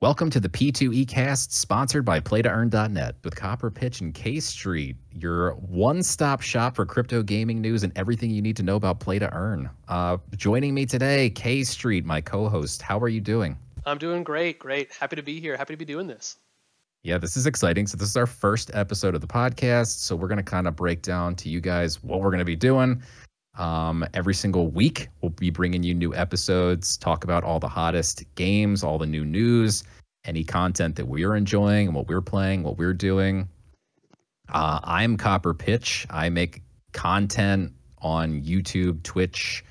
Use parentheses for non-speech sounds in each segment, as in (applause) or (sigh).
Welcome to the P2E Cast, sponsored by PlayToEarn.net with Copper Pitch and K Street, your one-stop shop for crypto gaming news and everything you need to know about Play to Earn. Uh, joining me today, K Street, my co-host. How are you doing? I'm doing great, great. Happy to be here. Happy to be doing this. Yeah, this is exciting. So this is our first episode of the podcast. So we're going to kind of break down to you guys what we're going to be doing. Um, every single week, we'll be bringing you new episodes, talk about all the hottest games, all the new news, any content that we're enjoying, and what we're playing, what we're doing. Uh, I'm Copper Pitch. I make content on YouTube, Twitch,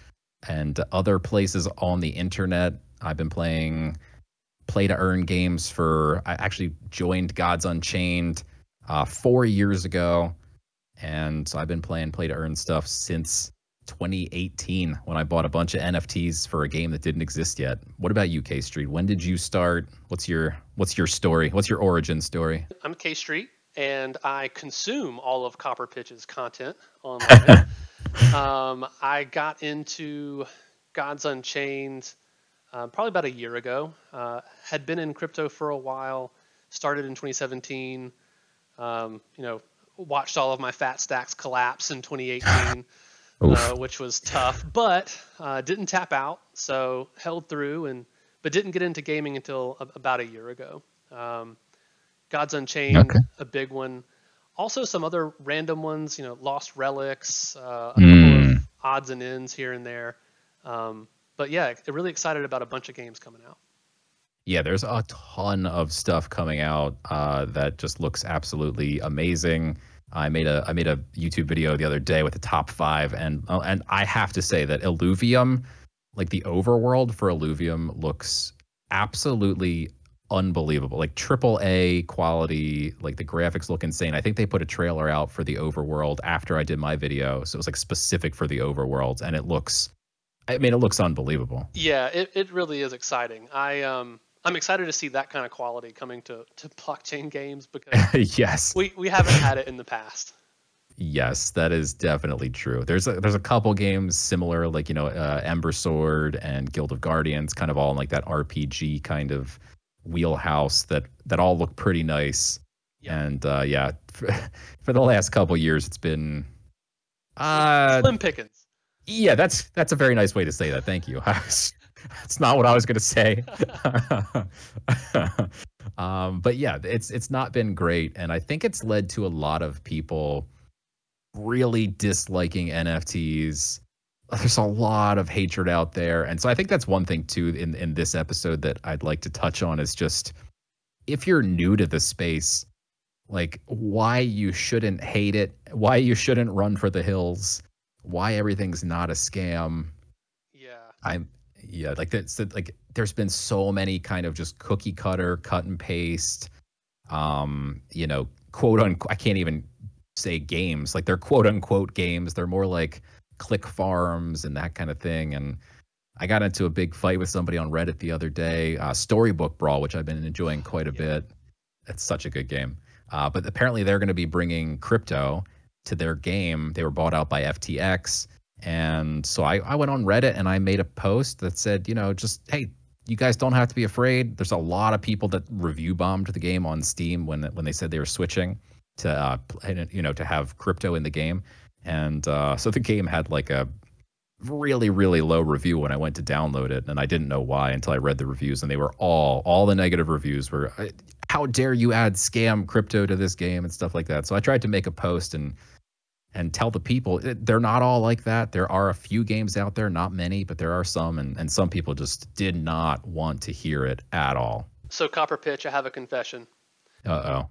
and other places on the internet. I've been playing play to earn games for, I actually joined Gods Unchained uh, four years ago. And so I've been playing play to earn stuff since 2018 when I bought a bunch of NFTs for a game that didn't exist yet. What about you, K Street? When did you start? What's your what's your story? What's your origin story? I'm K Street, and I consume all of Copper Pitch's content online. (laughs) um, I got into Gods Unchained uh, probably about a year ago. Uh, had been in crypto for a while. Started in 2017. Um, you know, watched all of my fat stacks collapse in 2018. (laughs) uh, which was tough, but uh, didn't tap out, so held through, and but didn't get into gaming until a, about a year ago. Um, Gods Unchained, okay. a big one. Also, some other random ones, you know, Lost Relics, uh, a mm. couple of odds and ends here and there. Um, but yeah, really excited about a bunch of games coming out. Yeah, there's a ton of stuff coming out uh, that just looks absolutely amazing. I made a I made a YouTube video the other day with the top five, and uh, and I have to say that Illuvium, like the overworld for Illuvium, looks absolutely unbelievable. Like triple A quality. Like the graphics look insane. I think they put a trailer out for the overworld after I did my video, so it was like specific for the overworld, and it looks. I mean, it looks unbelievable. Yeah, it, it really is exciting. I um I'm excited to see that kind of quality coming to, to (laughs) blockchain games because (laughs) yes, we, we haven't had it in the past. Yes, that is definitely true. There's a, there's a couple games similar, like you know, uh, Ember Sword and Guild of Guardians, kind of all in like that RPG kind of wheelhouse that that all look pretty nice. Yeah. And uh, yeah, for, (laughs) for, the last couple years, it's been uh, slim pickings. Yeah, that's that's a very nice way to say that. Thank you. (laughs) That's not what I was going to say. (laughs) um, but yeah, it's it's not been great, and I think it's led to a lot of people really disliking NFTs. There's a lot of hatred out there, and so I think that's one thing too in in this episode that I'd like to touch on is just if you're new to the space, like why you shouldn't hate it, why you shouldn't run for the hills, why everything's not a scam. Yeah. I'm yeah, like that's like there's been so many kind of just cookie cutter, cut and paste, um, you know, quote unquote. I can't even say games like they're quote unquote games. They're more like click farms and that kind of thing. And I got into a big fight with somebody on Reddit the other day. Uh, Storybook Brawl, which I've been enjoying quite a yeah. bit. It's such a good game. Uh, but apparently they're going to be bringing crypto to their game. They were bought out by FTX and so I, I went on Reddit and I made a post that said, you know, just, hey, you guys don't have to be afraid. There's a lot of people that review bombed the game on Steam when when they said they were switching to, uh, you know, to have crypto in the game. And uh, so the game had like a really really low review when I went to download it, and I didn't know why until I read the reviews, and they were all all the negative reviews were, how dare you add scam crypto to this game and stuff like that. So I tried to make a post and and tell the people they're not all like that. There are a few games out there, not many, but there are some, and, and some people just did not want to hear it at all. So, Copper Pitch, I have a confession. Uh oh.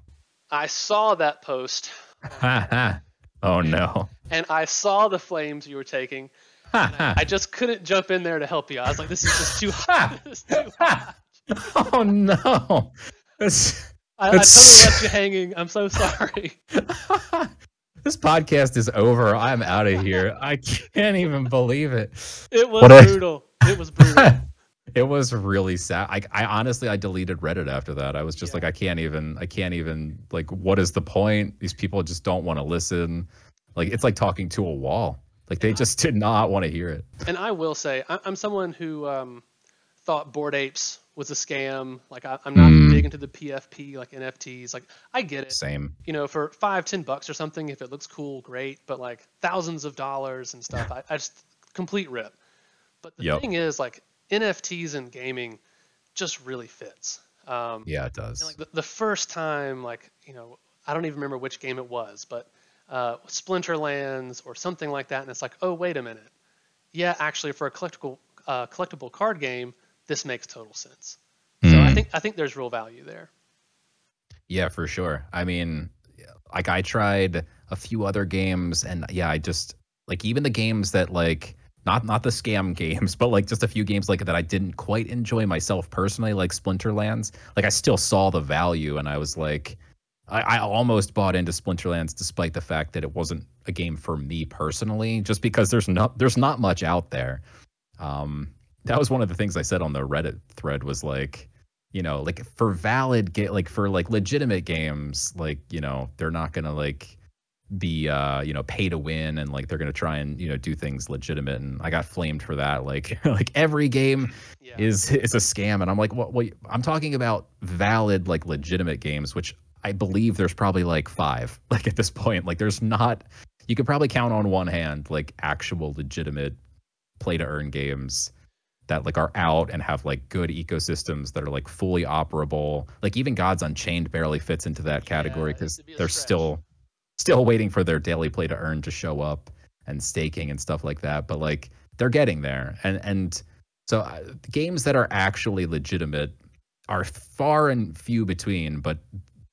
I saw that post. (laughs) oh no. And I saw the flames you were taking. I, (laughs) I, just couldn't jump in there to help you. I was like, this is just too hot. (laughs) too hot. oh no. I, I totally left you hanging. I'm so sorry this podcast is over. I'm out of here. I can't even believe it. It was what brutal. I, it was brutal. (laughs) it was really sad. I, I honestly, I deleted Reddit after that. I was just yeah. like, I can't even, I can't even, like, what is the point? These people just don't want to listen. Like, it's like talking to a wall. Like, they just did not want to hear it. And I will say, I'm someone who um, thought Bored Apes was a scam. Like I, am not Mm. Into the PFP like NFTs. Like I get it. Same. You know, for five, ten bucks or something, if it looks cool, great. But like thousands of dollars and stuff, I, I just complete rip. But the Yep. thing is, like NFTs and gaming just really fits. Um, Yeah, it does. and, like the, the first time, like you know, I don't even remember which game it was, but uh, Splinterlands or something like that, and it's like, oh wait a minute, yeah, actually for a collectible uh, collectible card game, this makes total sense. Think I think there's real value there. Yeah, for sure. I mean, like I tried a few other games and yeah, I just like even the games that like not not the scam (laughs) games, but like just a few games like that I didn't quite enjoy myself personally, like Splinterlands. Like I still saw the value and I was like I, I almost bought into Splinterlands despite the fact that it wasn't a game for me personally, just because there's not there's not much out there. Um that was one of the things I said on the Reddit thread was like you know like for valid ga- like for like legitimate games like you know they're not gonna like be uh you know pay to win and like they're gonna try and you know do things legitimate. And i got flamed for that. Like (laughs) like every game Yeah. is is a scam. And i'm like what well, i'm talking about valid like legitimate games which i believe there's probably like five (laughs) like at this point. Like there's not you could probably count on one hand like actual legitimate play to earn games that like are out and have like good ecosystems that are like fully operable. Like even Gods Unchained barely fits into that category because it'd be they're stretch. still still waiting for their daily play to earn to show up and staking and stuff like that. But like they're getting there, and and so uh, games that are actually legitimate are far and few between. But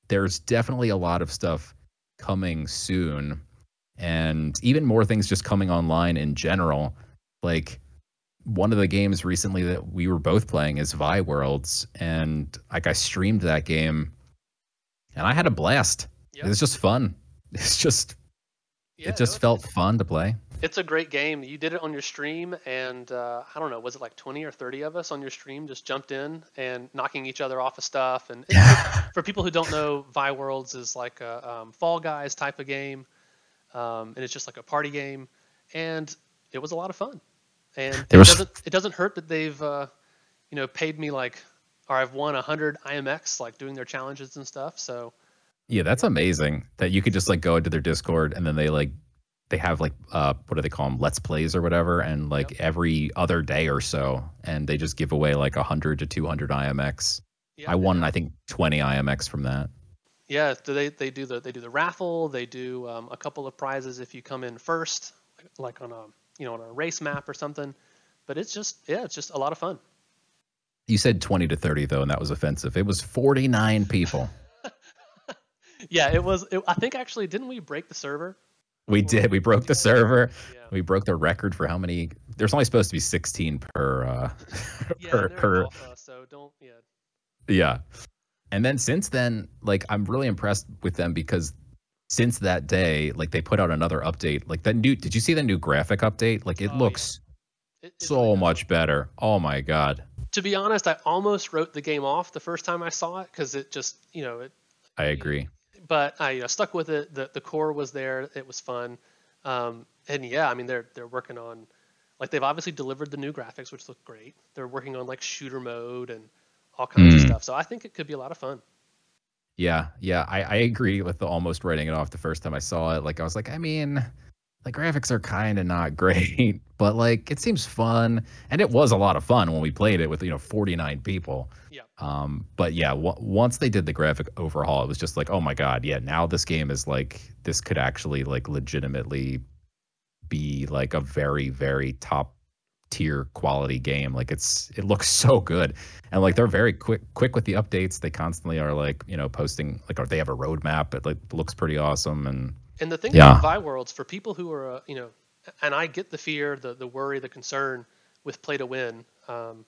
there's definitely a lot of stuff coming soon, and even more things just coming online in general. Like one of the games recently that we were both playing is Vi Worlds, and like I streamed that game, and I had a blast. Yep. It was just fun. (laughs) It's just Yeah, it just no, felt fun to play. It's a great game. You did it on your stream, and uh, I don't know, was it like 20 or 30 of us on your stream just jumped in and knocking each other off of stuff? And (laughs) for people who don't know, Vi Worlds is like a um, Fall Guys type of game, um, and it's just like a party game, and it was a lot of fun. And it was- doesn't it doesn't hurt that they've uh, you know paid me like, or I've won 100 IMX like doing their challenges and stuff. So Yeah, that's amazing that you could just like go into their Discord and then they like they have like uh what do they call them let's plays or whatever and like Yep. every other day or so and they just give away like 100 to 200 IMX. yeah, I won I think 20 IMX from that. Yeah, they they do the they do the raffle. They do um, a couple of prizes if you come in first, like on a you know on a race map or something. But it's just yeah, it's just a lot of fun. You said 20 to 30 though and that was offensive. It was 49 people. (laughs) Yeah, it was. It, I think actually, didn't we break the server? We did. We broke the server. Yeah. We broke the record for how many there's only supposed to be 16 per uh (laughs) Yeah, per, per alpha, so don't. Yeah. Yeah. And then since then, like I'm really impressed with them because since that day, like they put out another update. Like that new did you see the new graphic update? Like it Oh, looks It, it so does. much better. Oh my god. To be honest, I almost wrote the game off the first time I saw it because it just you know it. I agree. But I you know, stuck with it. The the core was there. It was fun. Um, and yeah, I mean they're they're working on like they've obviously delivered the new graphics which look great. They're working on like shooter mode and all kinds of Mm. stuff. So I think it could be a lot of fun. Yeah, yeah, I, I agree with the almost writing it off the first time I saw it. Like I was like, I mean, the graphics are kind of not (laughs) great, but like it seems fun, and it was a lot of fun when we played it with you know 49 people. Yeah. Um, but yeah, w- once they did the graphic overhaul, it was just like, oh my god, yeah, now this game is like this could actually like legitimately be like a very very top tier quality game like it's it looks so good and like they're very quick quick with the updates they constantly are like you know posting like or they have a roadmap it like looks pretty awesome and And the thing Yeah. about Vi Worlds for people who are, uh, you know, and I get the fear, the the worry, the concern with play to win. Um,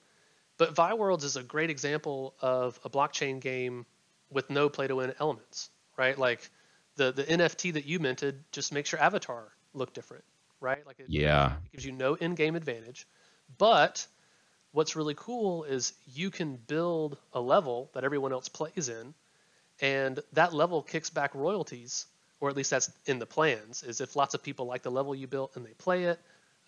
but Vi Worlds is a great example of a blockchain game with no play to win elements, right? Like the the NFT that you minted just makes your avatar look different, right? Like it, yeah it gives you no in-game advantage. But what's really cool is you can build a level that everyone else plays in, and that level kicks back royalties, or at least that's in the plans. Is if lots of people like the level you built and they play it,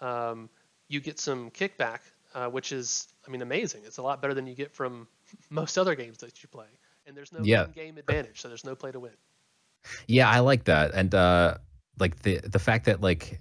um, you get some kickback, uh, which is, I mean, amazing. It's a lot better than you get from (laughs) most other games that you play, and there's no Yeah. game advantage, so there's no play to win. Yeah, I like that, and uh, like the the fact that like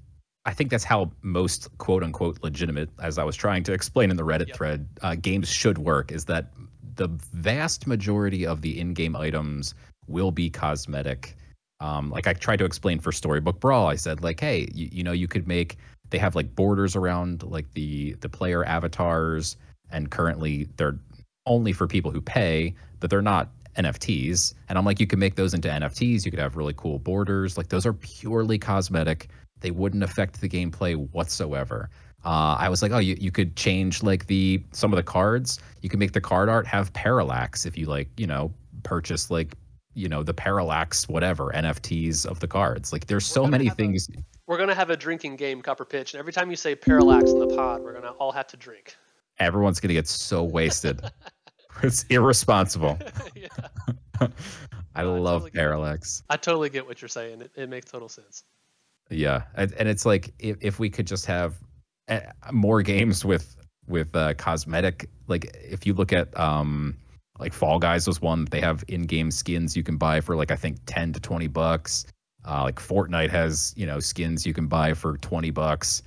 I think that's how most quote unquote legitimate, as I was trying to explain in the Reddit Yep. thread, uh, games should work. Is that the vast majority of the in-game items will be cosmetic. Um, like I tried to explain for Storybook Brawl, I said like, hey, you, you know, you could make they have like borders around like the the player avatars, and currently they're only for people who pay, but they're not NFTs. And I'm like, you can make those into NFTs. You could have really cool borders. Like those are purely cosmetic. They wouldn't affect the gameplay whatsoever. Uh, I was like, oh, you, you could change like the some of the cards. You can make the card art have parallax if you like, you know, purchase like, you know, the parallax whatever NFTs of the cards. Like there's so gonna many have a- things. We're gonna have a drinking game, Copper Pitch, and every time you say parallax in the pod, we're gonna all have to drink. Everyone's gonna get so wasted. (laughs) it's irresponsible. (laughs) (laughs) I I love totally get parallax. I totally get what you're saying. It, it makes total sense. Yeah, and, it's like if, if we could just have uh, more games with with uh, cosmetic, like if you look at um like Fall Guys was one they have in-game skins you can buy for like I think ten to twenty bucks. Uh, like Fortnite has you know skins you can buy for twenty bucks.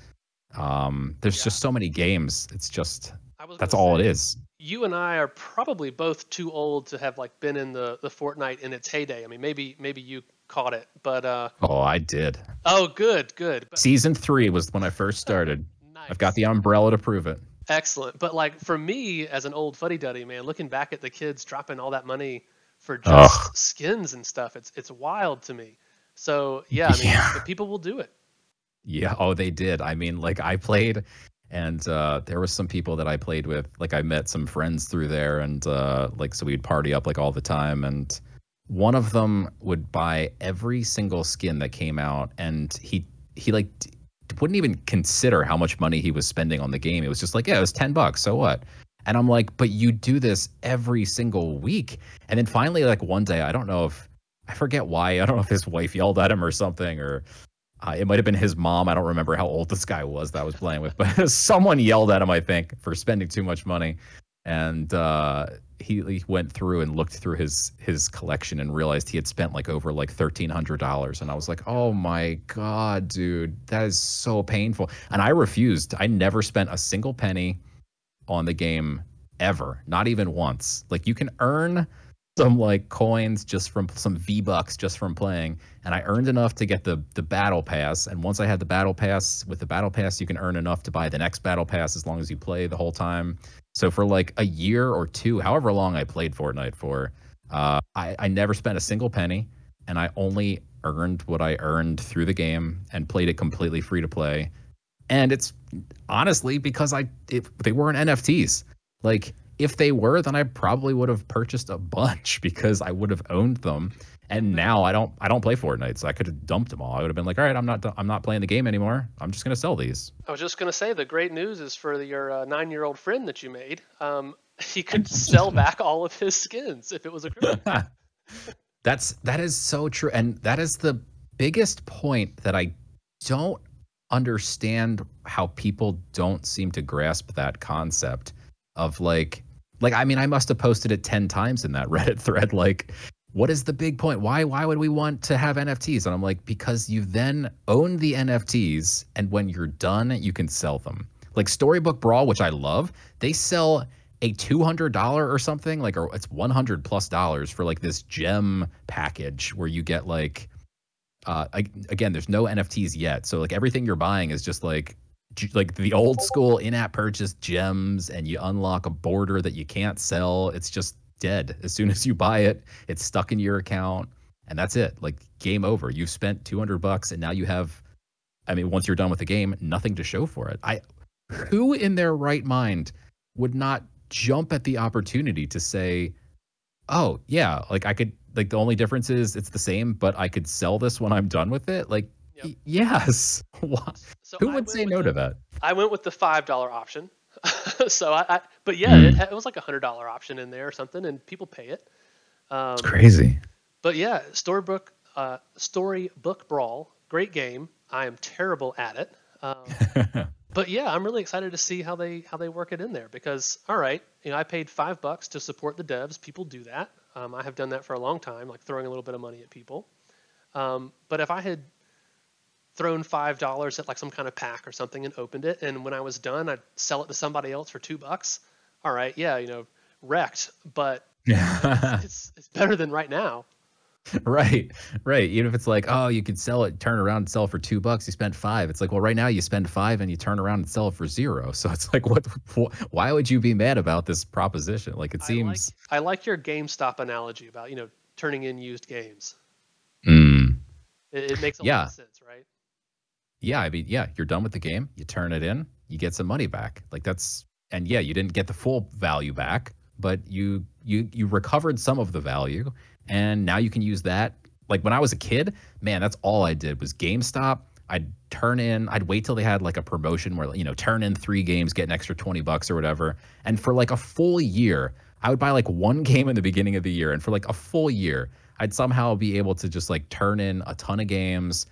Um, there's Yeah. just so many games. It's just that's all say, it is. You and I are probably both too old to have like been in the the Fortnite in its heyday. I mean, maybe maybe you caught it, but uh Oh, I did. oh, good, good. But, Season three was when I first started. nice. I've got the umbrella to prove it. Excellent. But like for me as an old fuddy duddy, man, looking back at the kids dropping all that money for just Ugh. skins and stuff, it's it's wild to me. So yeah, I mean Yeah. the people will do it. Yeah, oh they did. I mean, like I played and uh there was some people that I played with, like I met some friends through there and uh like so we'd party up like all the time and one of them would buy every single skin that came out and he he like wouldn't even consider how much money he was spending on the game. It was just like, yeah, it was 10 bucks, so what? And I'm like, but you do this every single week. And then finally like one day, I don't know if I forget why. I don't know if his wife yelled at him or something or uh, it might have been his mom. I don't remember how old this guy was that I was playing with, but (laughs) someone yelled at him, I think, for spending too much money. And uh, he, went through and looked through his his collection and realized he had spent like over like thirteen hundred dollars. And I was like, oh my god, dude, that is so painful. And I refused. I never spent a single penny on the game ever, not even once. Like you can earn some like coins just from some V bucks just from playing, and I earned enough to get the the battle pass. And once I had the battle pass, with the battle pass, you can earn enough to buy the next battle pass as long as you play the whole time. So for like a year or two, however long I played Fortnite for, uh, I I never spent a single penny, and I only earned what I earned through the game and played it completely free to play. And it's honestly because I if they weren't NFTs. Like if they were, then I probably would have purchased a bunch (laughs) because I would have owned them. And now I don't I don't play Fortnite, so I could have dumped them all. I would have been like, all right, I'm not I'm not playing the game anymore. I'm just gonna sell these. I was just gonna say the great news is for your uh, nine-year-old friend that you made. Um, (laughs) he could sell (laughs) back all of his skins if it was a (laughs) crypto. That's that is so true, and that is the biggest point that I don't understand how people don't seem to grasp that concept of like like I mean I must have posted it 10 times in that Reddit thread like what is the big point? Why why would we want to have NFTs and I'm like because you then own the NFTs and when you're done you can sell them. Like Storybook Brawl which I love they sell a $200 or something like or it's 100 plus dollars for like this gem package where you get like uh I, again there's no nfts yet. So like everything you're buying is just like like the old school in-app purchase gems and you unlock a border that you can't sell. It's just dead. As soon as you buy it it's stuck in your account and that's it. Like game over. You've spent 200 bucks and now you have i mean once you're done with the game nothing to show for it. I who in their right mind would not jump at the opportunity to say oh yeah like i could like the only difference is it's the same but i could sell this when i'm done with it? Like Yep. y- yes. (laughs) So who would say no the- to that? I went with the five dollar option. (laughs) so I, I, but yeah, Hmm. it, it was like a hundred dollar option in there or something, and people pay it. Um, crazy but yeah, storybook, uh, storybook brawl, great game. I am terrible at it. Um, (laughs) but yeah, I'm really excited to see how they how they work it in there because all right, you know, I paid five bucks to support the devs. People do that. Um, I have done that for a long time, like throwing a little bit of money at people. Um, but if I had thrown five dollars at like some kind of pack or something and opened it, and when I was done, I'd sell it to somebody else for two bucks. All right, yeah, you know, wrecked, but it's, (laughs) it's, it's better than right now. right right even if it's like oh you could sell it turn around and sell for two bucks you spent five it's like well right now you spend five and you turn around and sell it for zero so it's like what why would you be mad about this proposition like it seems i like, I like your gamestop analogy about you know turning in used games mm. it, it, makes a yeah. lot of sense right yeah i mean yeah you're done with the game you turn it in you get some money back like that's and yeah you didn't get the full value back but you you you recovered some of the value and now you can use that. Like when I was a kid, man, that's all I did was GameStop. I'd turn in, I'd wait till they had like a promotion where, you know, turn in three games, get an extra 20 bucks or whatever. And for like a full year, I would buy like one (laughs) game in the beginning of the year. And for like a full year, I'd somehow be able to just like turn in a ton of games,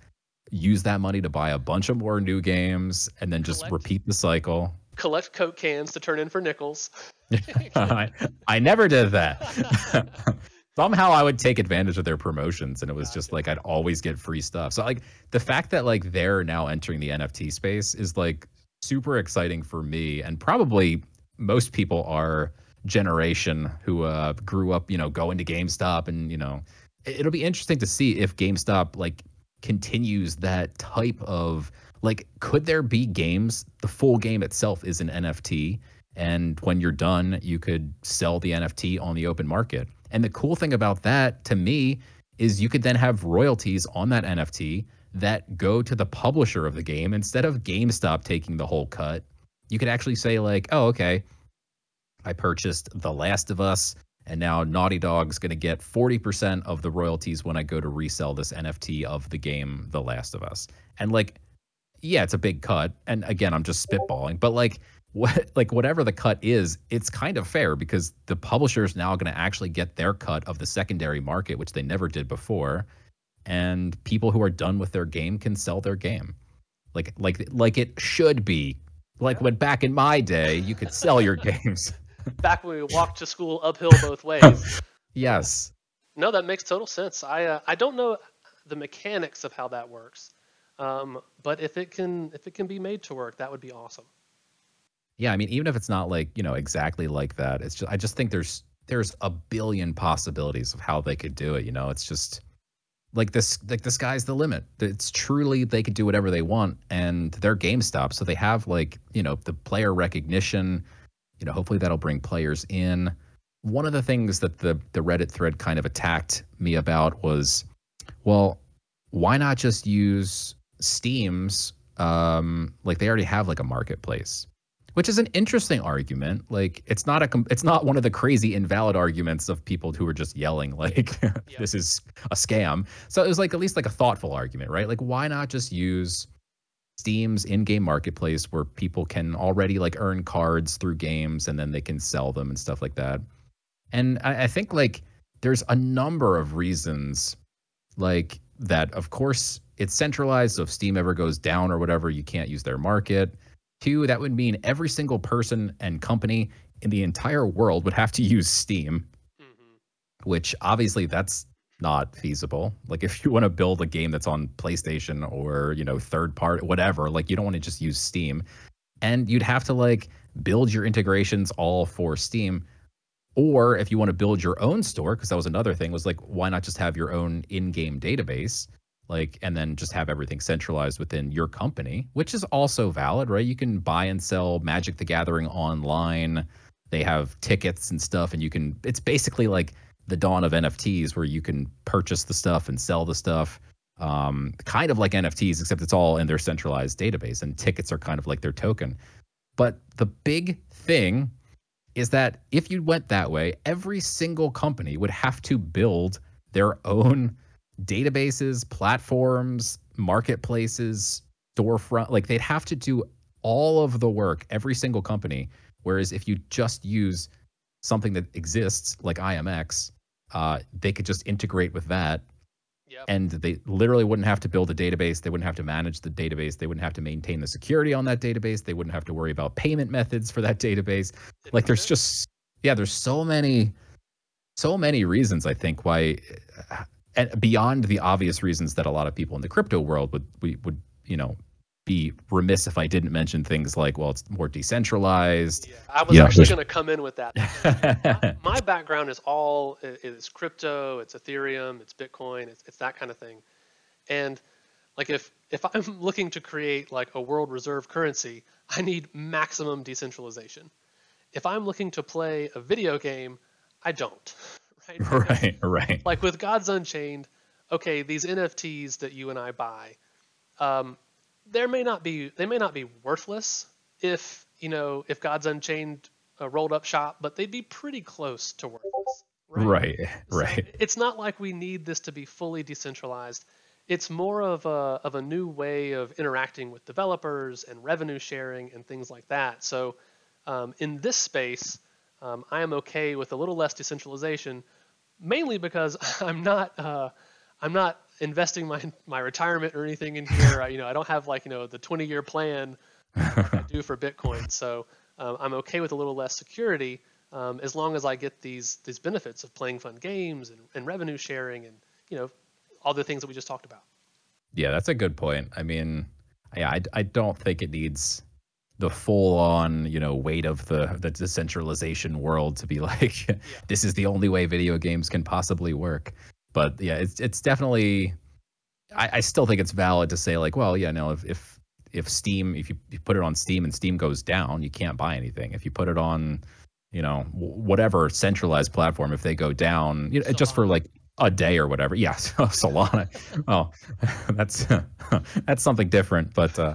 use that money to buy a bunch of more new games, and then just collect, repeat the cycle. Collect Coke cans to turn in for nickels. (laughs) I, I never did that. (laughs) somehow I would take advantage of their promotions and it was gotcha. just like I'd always get free stuff. So like the fact that like they're now entering the NFT space is like super exciting for me and probably most people are generation who uh grew up, you know, going to GameStop and, you know, it'll be interesting to see if GameStop like continues that type of like could there be games the full game itself is an NFT and when you're done you could sell the NFT on the open market and the cool thing about that to me is you could then have royalties on that NFT that go to the publisher of the game instead of GameStop taking the whole cut. You could actually say like, "Oh, okay. I purchased The Last of Us and now Naughty Dog's going to get 40% of the royalties when I go to resell this NFT of the game The Last of Us." And like yeah, it's a big cut. And again, I'm just spitballing, but like what (laughs) like whatever the cut is, it's kind of fair because the publisher is now going to actually get their cut of the secondary market, which they never did before, and people who are done with their game can sell their game, like like like it should be. Like when back in my day, you could sell your (laughs) games. Back when we walked to school uphill both ways. (laughs) yes. No, that makes total sense. I uh, I don't know the mechanics of how that works, um, but if it can if it can be made to work, that would be awesome yeah, I mean, even if it's not like you know exactly like that, it's just I just think there's there's a billion possibilities of how they could do it. You know, it's just like this like the sky's the limit. It's truly they could do whatever they want, and they're GameStop, so they have like you know the player recognition. You know, hopefully that'll bring players in. One of the things that the the Reddit thread kind of attacked me about was, well, why not just use Steam's um, like they already have like a marketplace which is an interesting argument. Like it's not a it's not one of the crazy invalid arguments of people who are just yelling (laughs) like this is a scam. So it was like at least like a thoughtful argument, right? Like why not just use Steam's in-game marketplace where people can already like earn cards through games and then they can sell them and stuff like that. And I, I think like there's a number of reasons like that of course it's centralized so if steam ever goes down or whatever you can't use their market Two, that would mean every single person and company in the entire world would have to use Steam, mm-hmm. which obviously that's not feasible. Like if you want to build a game that's on PlayStation or, you know, third party, whatever, like you don't want to just use Steam. And you'd have to like build your integrations all for Steam. Or if you want to build your own store, because that was another thing, was like, why not just have your own in game database? like and then just have everything centralized within your company which is also valid right you can buy and sell magic the gathering online they have tickets and stuff and you can it's basically like the dawn of nfts where you can purchase the stuff and sell the stuff um, kind of like nfts except it's all in their centralized database and tickets are kind of like their token but the big thing is that if you went that way every single company would have to build their own databases, platforms, marketplaces, storefront, like they'd have to do all of the work, every single company. Whereas if you just use something that exists like IMX, uh, they could just integrate with that. Yep. and they literally wouldn't have to build a database. They wouldn't have to manage the database. They wouldn't have to maintain the security on that database. They wouldn't have to worry about payment methods for that database. Like there's just yeah there's so many so many reasons i think why and beyond the obvious reasons that a lot of people in the crypto world would we would you know be remiss if i didn't mention things like well it's more decentralized Yeah, I was Yeah, actually going to come in with that. my, (laughs) my background is all i- is crypto, it's Ethereum, it's Bitcoin, it's, it's that kind of thing. And like if if I'm (laughs) looking to create like a world reserve currency, I need maximum decentralization. If I'm looking to play a video game, I don't. (laughs) Right? Right right Like with Gods Unchained, okay, these NFTs that you and I buy, um, there may not be they may not be worthless if you know if Gods Unchained uh, rolled up shop, but they'd be pretty close to worthless. right So right it's not like we need this to be fully decentralized. It's more of a of a new way of interacting with developers and revenue sharing and things like that. So um, in this space, um, I am okay with a little less decentralization, mainly because (laughs) I'm not uh, I'm not investing my my retirement or anything in here. I, you know, I don't have like you know the 20 year plan like I do for Bitcoin. So um, I'm okay with a little less security um, as long as I get these these benefits of playing fun games and, and revenue sharing and you know all the things that we just talked about. Yeah, that's a good point. I mean, yeah, I, I don't think it needs the full on, you know, weight of the the decentralization world to be (laughs) like this is the only way video games can possibly work. But yeah, it's it's definitely I, I still think it's valid to say like, well, yeah, no, if if if Steam, if you, you put it on Steam and Steam goes down, you can't buy anything. If you put it on, you know, w- whatever centralized platform, if they go down, you know, just for like a day or whatever. Yeah, (laughs) Solana. (laughs) oh, (laughs) that's that's something different. But uh,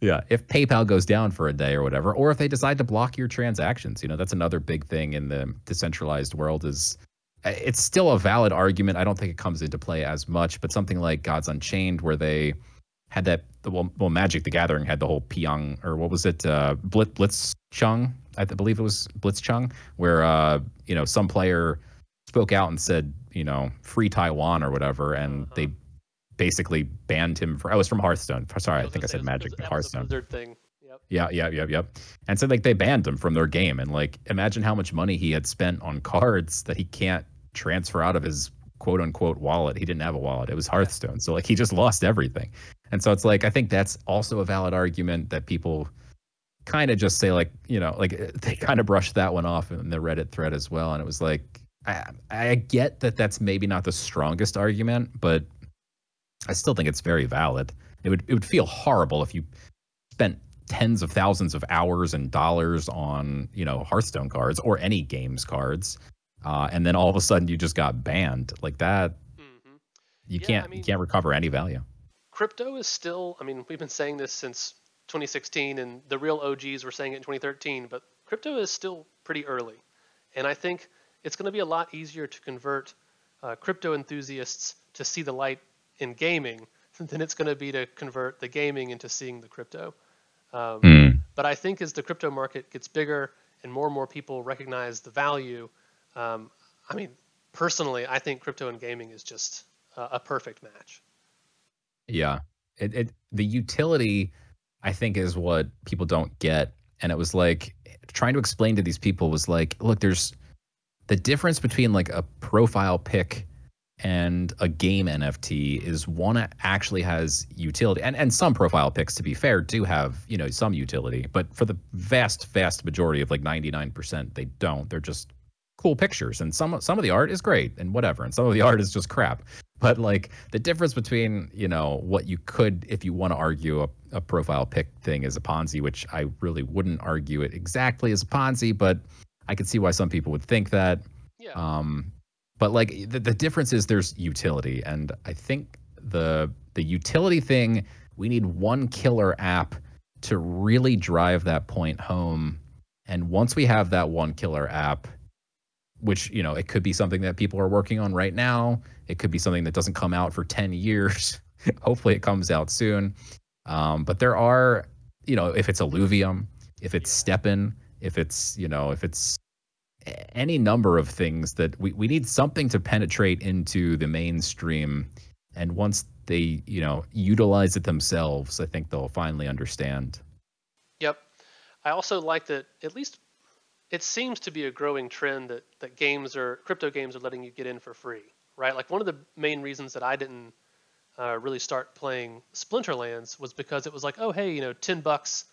yeah, if PayPal goes down for a day or whatever, or if they decide to block your transactions, you know, that's another big thing in the decentralized world. Is it's still a valid argument. I don't think it comes into play as much, but something like Gods Unchained, where they had that well, well Magic the Gathering had the whole Pyong or what was it uh, Blitz Blitzchung I believe it was Blitzchung where uh, you know some player spoke out and said you know free Taiwan or whatever and Uh-huh. they basically banned him for I was from Hearthstone sorry I, was think I said Magic was- Hearthstone thing. Yep. yeah, yeah, yeah, yep. And so like they banned him from their game, and like imagine how much money he had spent on cards that he can't transfer out of his quote unquote wallet. He didn't have a wallet; it was Hearthstone, so like he just lost everything. And so it's like I think that's also a valid argument that people kind of just say like you know like (laughs) they kind of brushed that one off in the Reddit thread as well, and it was like I I get that that's maybe not the strongest argument, but I still think it's very valid. It would it would feel horrible if you spent tens of thousands of hours and dollars on you know Hearthstone cards or any games cards, uh, and then all of a sudden you just got banned like that. hmm You Yeah, can't I mean- you can't recover any value. Crypto is still. I mean, we've been saying this since 2016, and the real OGs were saying it in 2013. But crypto is still pretty early, and I think it's going to be a lot easier to convert uh, crypto enthusiasts to see the light in gaming than it's going to be to convert the gaming into seeing the crypto. Um, But I think as the crypto market gets bigger and more and more people recognize the value, um, I mean, personally, I think crypto and gaming is just a, a perfect match. Yeah. It, it the utility I think is what people don't get. And it was like trying to explain to these people was like, look, there's the difference between like a profile pic and a game NFT is one actually has utility. And and some profile pics, to be fair, do have, you know, some utility. But for the vast, vast majority of like 99%, they don't. They're just cool pictures. And some some of the art is great and whatever. And some of the (laughs) art is just crap but like the difference between you know what you could if you want to argue a, a profile pic thing is a ponzi which i really wouldn't argue it exactly as a ponzi but i could see why some people would think that Yeah. um but like the, the difference is there's utility and i think the the utility thing we need one killer app to really drive that point home and once we have that one killer app which you know it could be something that people are working on right now. It could be something that doesn't come out for (laughs) 10 years. Hopefully it comes out soon. Um, but there are you know if it's Illuvium if it's STEPN if it's you know if it's any number of things that we, we need something to penetrate into the mainstream. And once they you know utilize it themselves i think they'll finally understand. Yep. I also like that at least it seems to be a growing trend that, that games are crypto games are letting you get in for free right like one of the main reasons that i didn't uh, really start playing splinterlands was because it was like oh hey you know 10 bucks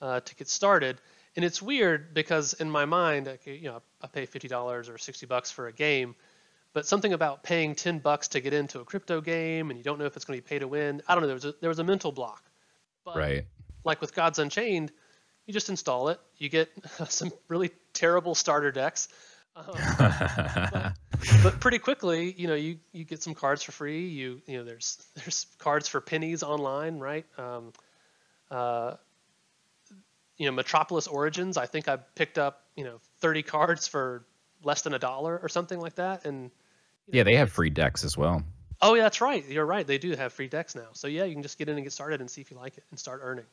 uh, to get started and it's weird because in my mind, you know, I pay fifty dollars or sixty bucks for a game, but something about paying ten bucks to get into a crypto game and you don't know if it's going to be pay to win. I don't know. There was a, there was a mental block. But right. Like with Gods Unchained, you just install it. You get (laughs) some really terrible starter decks. Um, (laughs) but, but, pretty quickly, you know, you, you get some cards for free. You you know, there's (laughs) there's cards for pennies online, right? Um, uh, you know Metropolis Origins, I think I picked up you know 30 cards for less than a dollar or something like that. And you know, yeah, they have free decks as well. Oh yeah, that's right. You're right. They do have free decks now. So yeah, you can just get in and get started and see if you like it and start earning.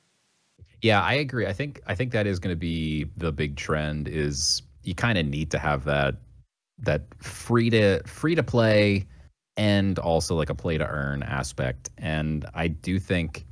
Yeah, I agree. I think I think that is going to be the big trend. Is you kind of need to have that that free to free to play and also like a play to earn aspect. And I do think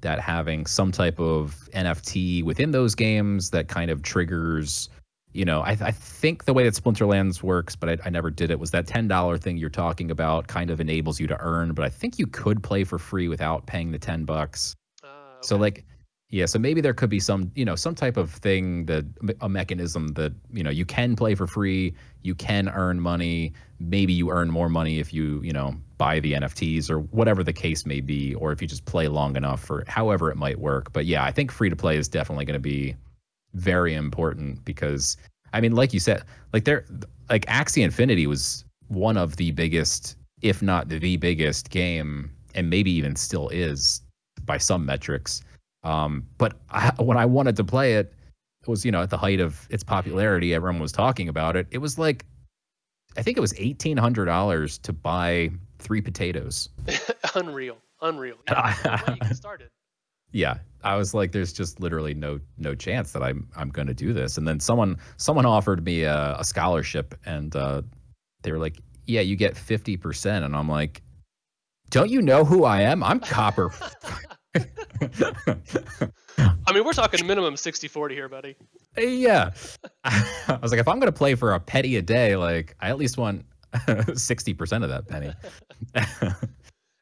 that having some type of NFT within those games that kind of triggers, you know, I, I think the way that Splinterlands works, but I, I never did it, was that $10 thing you're talking about kind of enables you to earn, but I think you could play for free without paying the 10 bucks. Uh, okay. So like, yeah, so maybe there could be some, you know, some type of thing that a mechanism that, you know, you can play for free, you can earn money, maybe you earn more money if you, you know, buy the NFTs or whatever the case may be, or if you just play long enough or however it might work. But yeah, I think free to play is definitely going to be very important because I mean, like you said, like there, like Axie Infinity was one of the biggest, if not the biggest game, and maybe even still is by some metrics. Um, but I, when I wanted to play it, it was you know at the height of its popularity, everyone was talking about it. It was like I think it was eighteen hundred dollars to buy three potatoes. (laughs) unreal, unreal. Yeah, you (laughs) started. Yeah, I was like, "There's just literally no no chance that I'm I'm going to do this." And then someone someone offered me a, a scholarship, and uh, they were like, "Yeah, you get fifty percent," and I'm like, "Don't you know who I am? I'm Copper." (laughs) I mean, we're talking minimum 60 40 here, buddy. Yeah. I was like, if I'm going to play for a penny a day, like, I at least want (laughs) 60% of that penny. (laughs)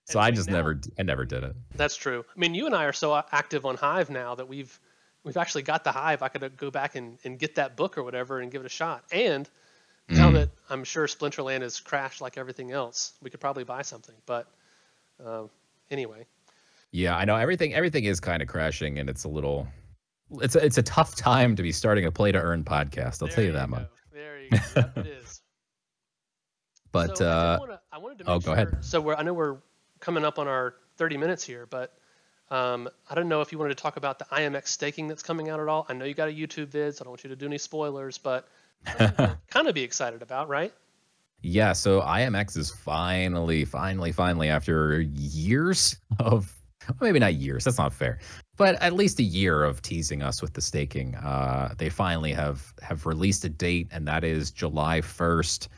so I just now, never, I never did it. That's true. I mean, you and I are so active on Hive now that we've, we've actually got the Hive. I could go back and, and get that book or whatever and give it a shot. And now mm. that I'm sure Splinterland has crashed like everything else, we could probably buy something. But uh, anyway. Yeah, I know everything. Everything is kind of crashing, and it's a little. It's a, it's a tough time to be starting a play to earn podcast. I'll there tell you, you that go. much. There you go. Yep, it (laughs) is. But so uh, I, wanna, I, wanted to. oh, sure, go ahead. So we're, I know we're coming up on our 30 minutes here, but um, I don't know if you wanted to talk about the IMX staking that's coming out at all. I know you got a YouTube vid, so I don't want you to do any spoilers, but (laughs) kind of be excited about, right? Yeah, so IMX is finally, finally, finally, after years of maybe not years, that's not fair, but at least a year of teasing us with the staking. Uh, they finally have have released a date, and that is July 1st.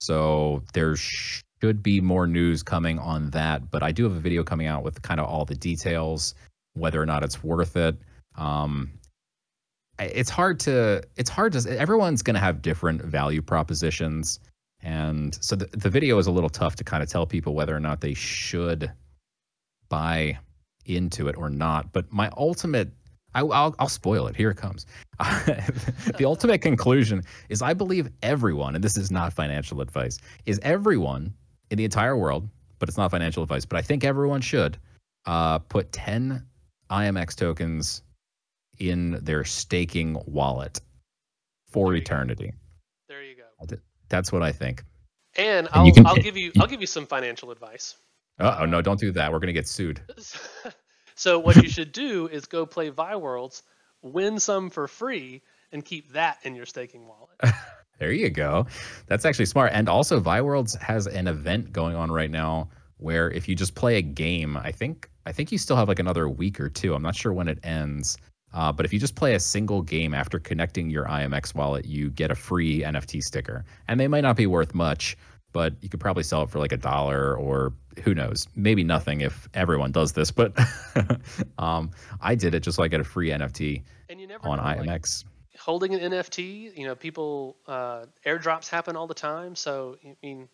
So there should be more news coming on that. But I do have a video coming out with kind of all the details, whether or not it's worth it. Um, it's hard to it's hard to everyone's going to have different value propositions and so the, the video is a little tough to kind of tell people whether or not they should buy into it or not but my ultimate I, will I'll spoil it. Here it comes. (laughs) the ultimate conclusion is I believe everyone, and this is not financial advice, is everyone in the entire world, but it's not financial advice, but I think everyone should uh, put 10 IMX tokens in their staking wallet for there eternity. There you go. That's what I think. And, and I'll, can, I'll give you I'll give you some financial advice. Oh no! Don't do that. We're gonna get sued. (laughs) So what you should do is go play ViWorlds, win some for free, and keep that in your staking wallet. (laughs) there you go. That's actually smart. And also, ViWorlds has an event going on right now where if you just play a game, I think I think you still have like another week or two. I'm not sure when it ends. Uh, but if you just play a single game after connecting your IMX wallet, you get a free NFT sticker. And they might not be worth much, but you could probably sell it for like a dollar or who knows, maybe nothing if everyone does this. But (laughs) um, I did it just so I get a free NFT And you never on know, like, IMX. holding an NFT, you know, people uh, airdrops happen all the time. So I mean,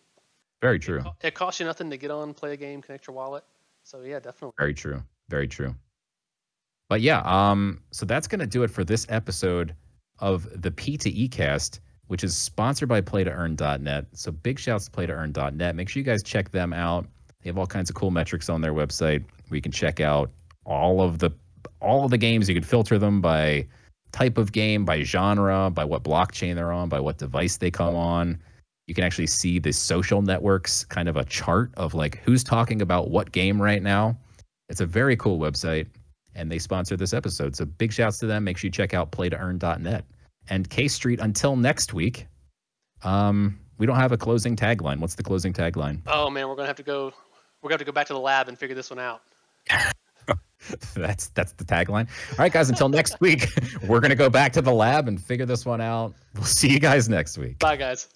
Very true. it costs you nothing to get on, play a game, connect your wallet. So yeah, definitely. Very true. Very true. But yeah, um, so that's gonna do it for this episode of the P2E cast, which is sponsored by playtoearn.net. So big shouts to playtoearn.net. Make sure you guys check them out. They have all kinds of cool metrics on their website where you can check out all of the all of the games. You can filter them by type of game, by genre, by what blockchain they're on, by what device they come on. You can actually see the social networks, kind of a chart of like who's talking about what game right now. It's a very cool website, and they sponsor this episode. So big shouts to them. Make sure you check out playtoearn.net. And K Street, until next week, um, we don't have a closing tagline. What's the closing tagline? Oh man, we're gonna have to go. We're gonna have to go back to the lab and figure this one out. (laughs) that's that's the tagline. All right, guys. Until next week, (laughs) we're gonna go back to the lab and figure this one out. We'll see you guys next week. Bye, guys.